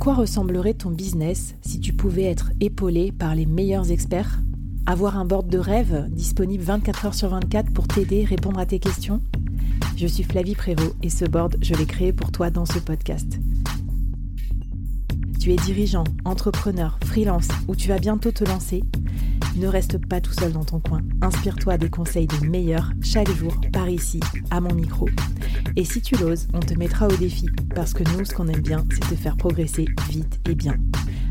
Quoi ressemblerait ton business si tu pouvais être épaulé par les meilleurs experts? Avoir un board de rêve disponible 24 heures sur 24 pour t'aider, répondre à tes questions? Je suis Flavie Prévost et ce board, je l'ai créé pour toi dans ce podcast. Tu es dirigeant, entrepreneur, freelance ou tu vas bientôt te lancer? Ne reste pas tout seul dans ton coin. Inspire-toi des conseils des meilleurs chaque jour par ici, à mon micro. Et si tu l'oses, on te mettra au défi parce que nous, ce qu'on aime bien, c'est te faire progresser vite et bien.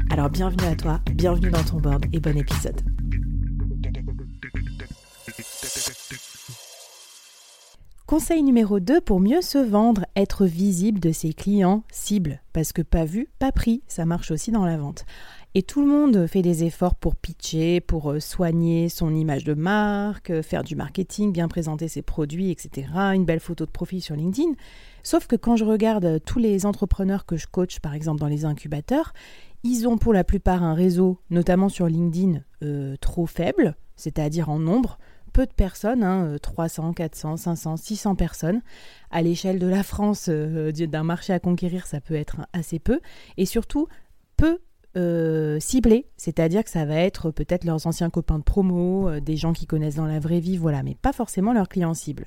Alors bienvenue à toi, bienvenue dans ton board et bon épisode. Conseil numéro 2 pour mieux se vendre, être visible de ses clients cibles. Parce que pas vu, pas pris, ça marche aussi dans la vente. Et tout le monde fait des efforts pour pitcher, pour euh, soigner son image de marque, euh, faire du marketing, bien présenter ses produits, etc. Une belle photo de profil sur LinkedIn. Sauf que quand je regarde euh, tous les entrepreneurs que je coach, par exemple dans les incubateurs, ils ont pour la plupart un réseau, notamment sur LinkedIn, trop faible, c'est-à-dire en nombre peu de personnes, 300, 400, 500, 600 personnes. À l'échelle de la France, d'un marché à conquérir, ça peut être assez peu. Et surtout, peu euh, ciblé, c'est-à-dire que ça va être peut-être leurs anciens copains de promo, euh, des gens qui connaissent dans la vraie vie, voilà, mais pas forcément leurs clients cibles.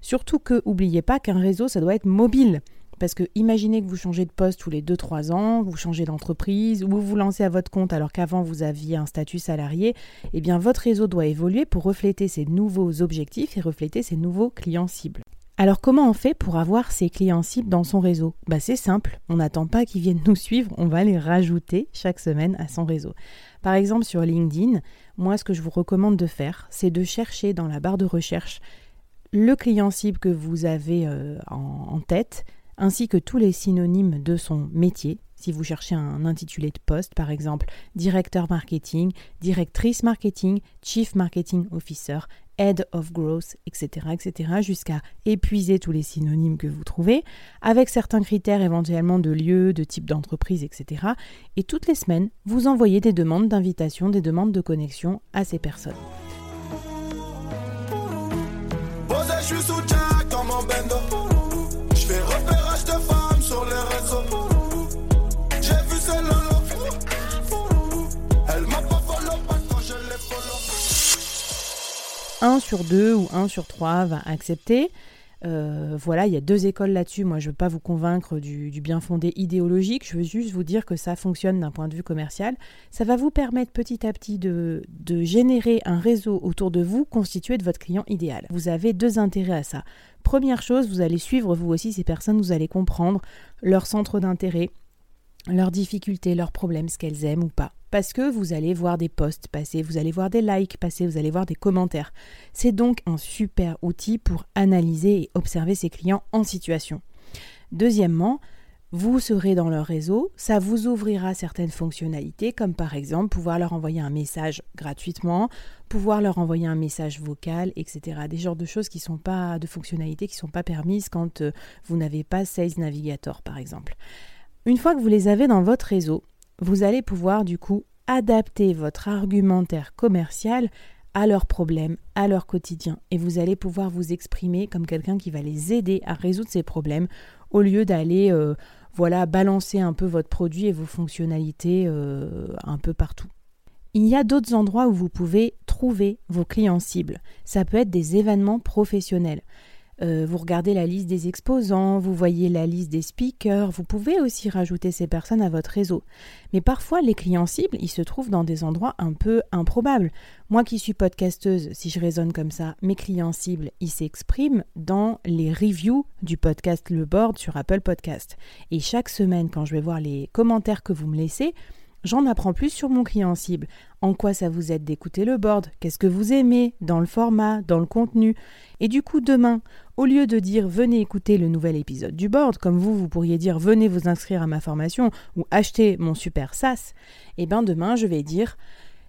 Surtout que, oubliez pas qu'un réseau, ça doit être mobile. Parce que imaginez que vous changez de poste tous les 2-3 ans, vous changez d'entreprise, ou vous vous lancez à votre compte alors qu'avant vous aviez un statut salarié, eh bien votre réseau doit évoluer pour refléter ces nouveaux objectifs et refléter ces nouveaux clients cibles. Alors comment on fait pour avoir ces clients cibles dans son réseau? Bah, C'est simple, on n'attend pas qu'ils viennent nous suivre, on va les rajouter chaque semaine à son réseau. Par exemple sur LinkedIn, moi ce que je vous recommande de faire, c'est de chercher dans la barre de recherche le client cible que vous avez euh, en tête, ainsi que tous les synonymes de son métier. Si vous cherchez un intitulé de poste, par exemple directeur marketing, directrice marketing, chief marketing officer, head of growth, etc., etc., jusqu'à épuiser tous les synonymes que vous trouvez, avec certains critères éventuellement de lieu, de type d'entreprise, etc. Et toutes les semaines, vous envoyez des demandes d'invitation, des demandes de connexion à ces personnes. Un sur deux ou un sur trois va accepter. Euh, voilà, il y a deux écoles là-dessus. Moi, je ne veux pas vous convaincre du, bien fondé idéologique. Je veux juste vous dire que ça fonctionne d'un point de vue commercial. Ça va vous permettre petit à petit de, de générer un réseau autour de vous constitué de votre client idéal. Vous avez deux intérêts à ça. Première chose, vous allez suivre vous aussi ces personnes, vous allez comprendre leur centre d'intérêt, leurs difficultés, leurs problèmes, ce qu'elles aiment ou pas parce que vous allez voir des posts passer, vous allez voir des likes passer, vous allez voir des commentaires. C'est donc un super outil pour analyser et observer ses clients en situation. Deuxièmement, vous serez dans leur réseau, ça vous ouvrira certaines fonctionnalités, comme par exemple pouvoir leur envoyer un message gratuitement, pouvoir leur envoyer un message vocal, etc. Des genres de choses qui sont pas, de fonctionnalités qui ne sont pas permises quand euh, vous n'avez pas Sales Navigator, par exemple. Une fois que vous les avez dans votre réseau, vous allez pouvoir du coup adapter votre argumentaire commercial à leurs problèmes, à leur quotidien. Et vous allez pouvoir vous exprimer comme quelqu'un qui va les aider à résoudre ces problèmes au lieu d'aller euh, balancer un peu votre produit et vos fonctionnalités euh, un peu partout. Il y a d'autres endroits où vous pouvez trouver vos clients cibles. Ça peut être des événements professionnels. Euh, vous regardez la liste des exposants, vous voyez la liste des speakers, vous pouvez aussi rajouter ces personnes à votre réseau. Mais parfois, les clients cibles, ils se trouvent dans des endroits un peu improbables. Moi qui suis podcasteuse, si je raisonne comme ça, mes clients cibles, ils s'expriment dans les reviews du podcast Le Board sur Apple Podcast. Et chaque semaine, quand je vais voir les commentaires que vous me laissez, j'en apprends plus sur mon client cible. En quoi ça vous aide d'écouter le board? Qu'est-ce que vous aimez? Dans le format, dans le contenu? Et du coup, demain, au lieu de dire venez écouter le nouvel épisode du board, comme vous, vous pourriez dire venez vous inscrire à ma formation ou acheter mon super SaaS, et eh bien demain, je vais dire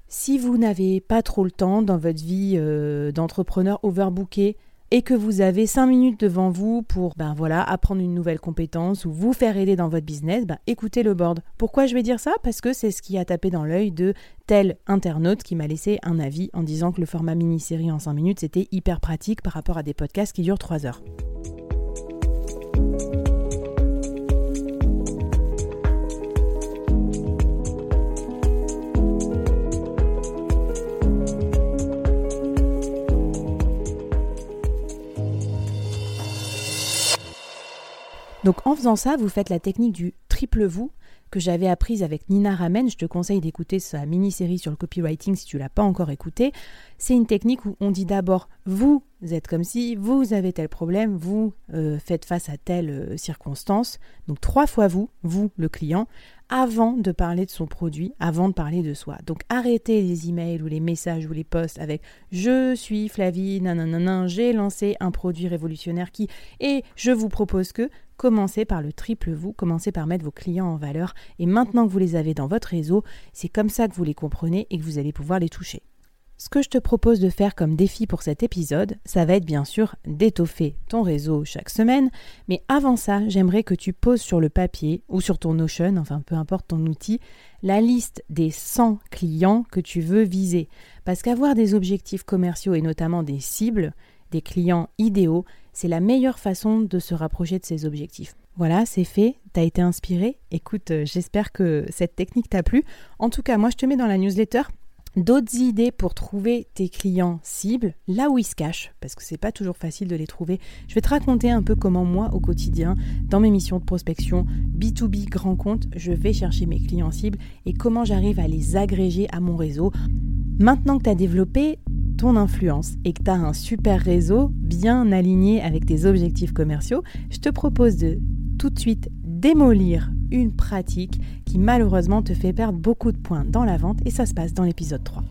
si vous n'avez pas trop le temps dans votre vie euh, d'entrepreneur overbooké, et que vous avez 5 minutes devant vous pour ben voilà, apprendre une nouvelle compétence ou vous faire aider dans votre business, ben, écoutez le board. Pourquoi je vais dire ça? Parce que c'est ce qui a tapé dans l'œil de tel internaute qui m'a laissé un avis en disant que le format mini-série en 5 minutes c'était hyper pratique par rapport à des podcasts qui durent 3 heures. Donc en faisant ça, vous faites la technique du triple vous que j'avais apprise avec Nina Ramen. Je te conseille d'écouter sa mini-série sur le copywriting si tu l'as pas encore écouté. C'est une technique où on dit d'abord vous êtes comme si, vous avez tel problème, vous euh, faites face à telle euh, circonstance. Donc trois fois vous, vous le client, avant de parler de son produit, avant de parler de soi. Donc arrêtez les emails ou les messages ou les posts avec je suis Flavie, nanana, j'ai lancé un produit révolutionnaire qui et je vous propose que commencez par le triple vous, commencez par mettre vos clients en valeur et maintenant que vous les avez dans votre réseau, c'est comme ça que vous les comprenez et que vous allez pouvoir les toucher. Ce que je te propose de faire comme défi pour cet épisode, ça va être bien sûr d'étoffer ton réseau chaque semaine, mais avant ça, j'aimerais que tu poses sur le papier ou sur ton Notion, enfin peu importe ton outil, la liste des 100 clients que tu veux viser. Parce qu'avoir des objectifs commerciaux et notamment des cibles, des clients idéaux, c'est la meilleure façon de se rapprocher de ces objectifs. Voilà, c'est fait, t'as été inspiré. Écoute, euh, j'espère que cette technique t'a plu. En tout cas, moi je te mets dans la newsletter D'autres idées pour trouver tes clients cibles, là où ils se cachent, parce que c'est pas toujours facile de les trouver. Je vais te raconter un peu comment moi, au quotidien, dans mes missions de prospection, B2B grand compte, je vais chercher mes clients cibles et comment j'arrive à les agréger à mon réseau. Maintenant que tu as développé ton influence et que tu as un super réseau bien aligné avec tes objectifs commerciaux, je te propose de tout de suite démolir une pratique qui malheureusement te fait perdre beaucoup de points dans la vente et ça se passe dans l'épisode 3.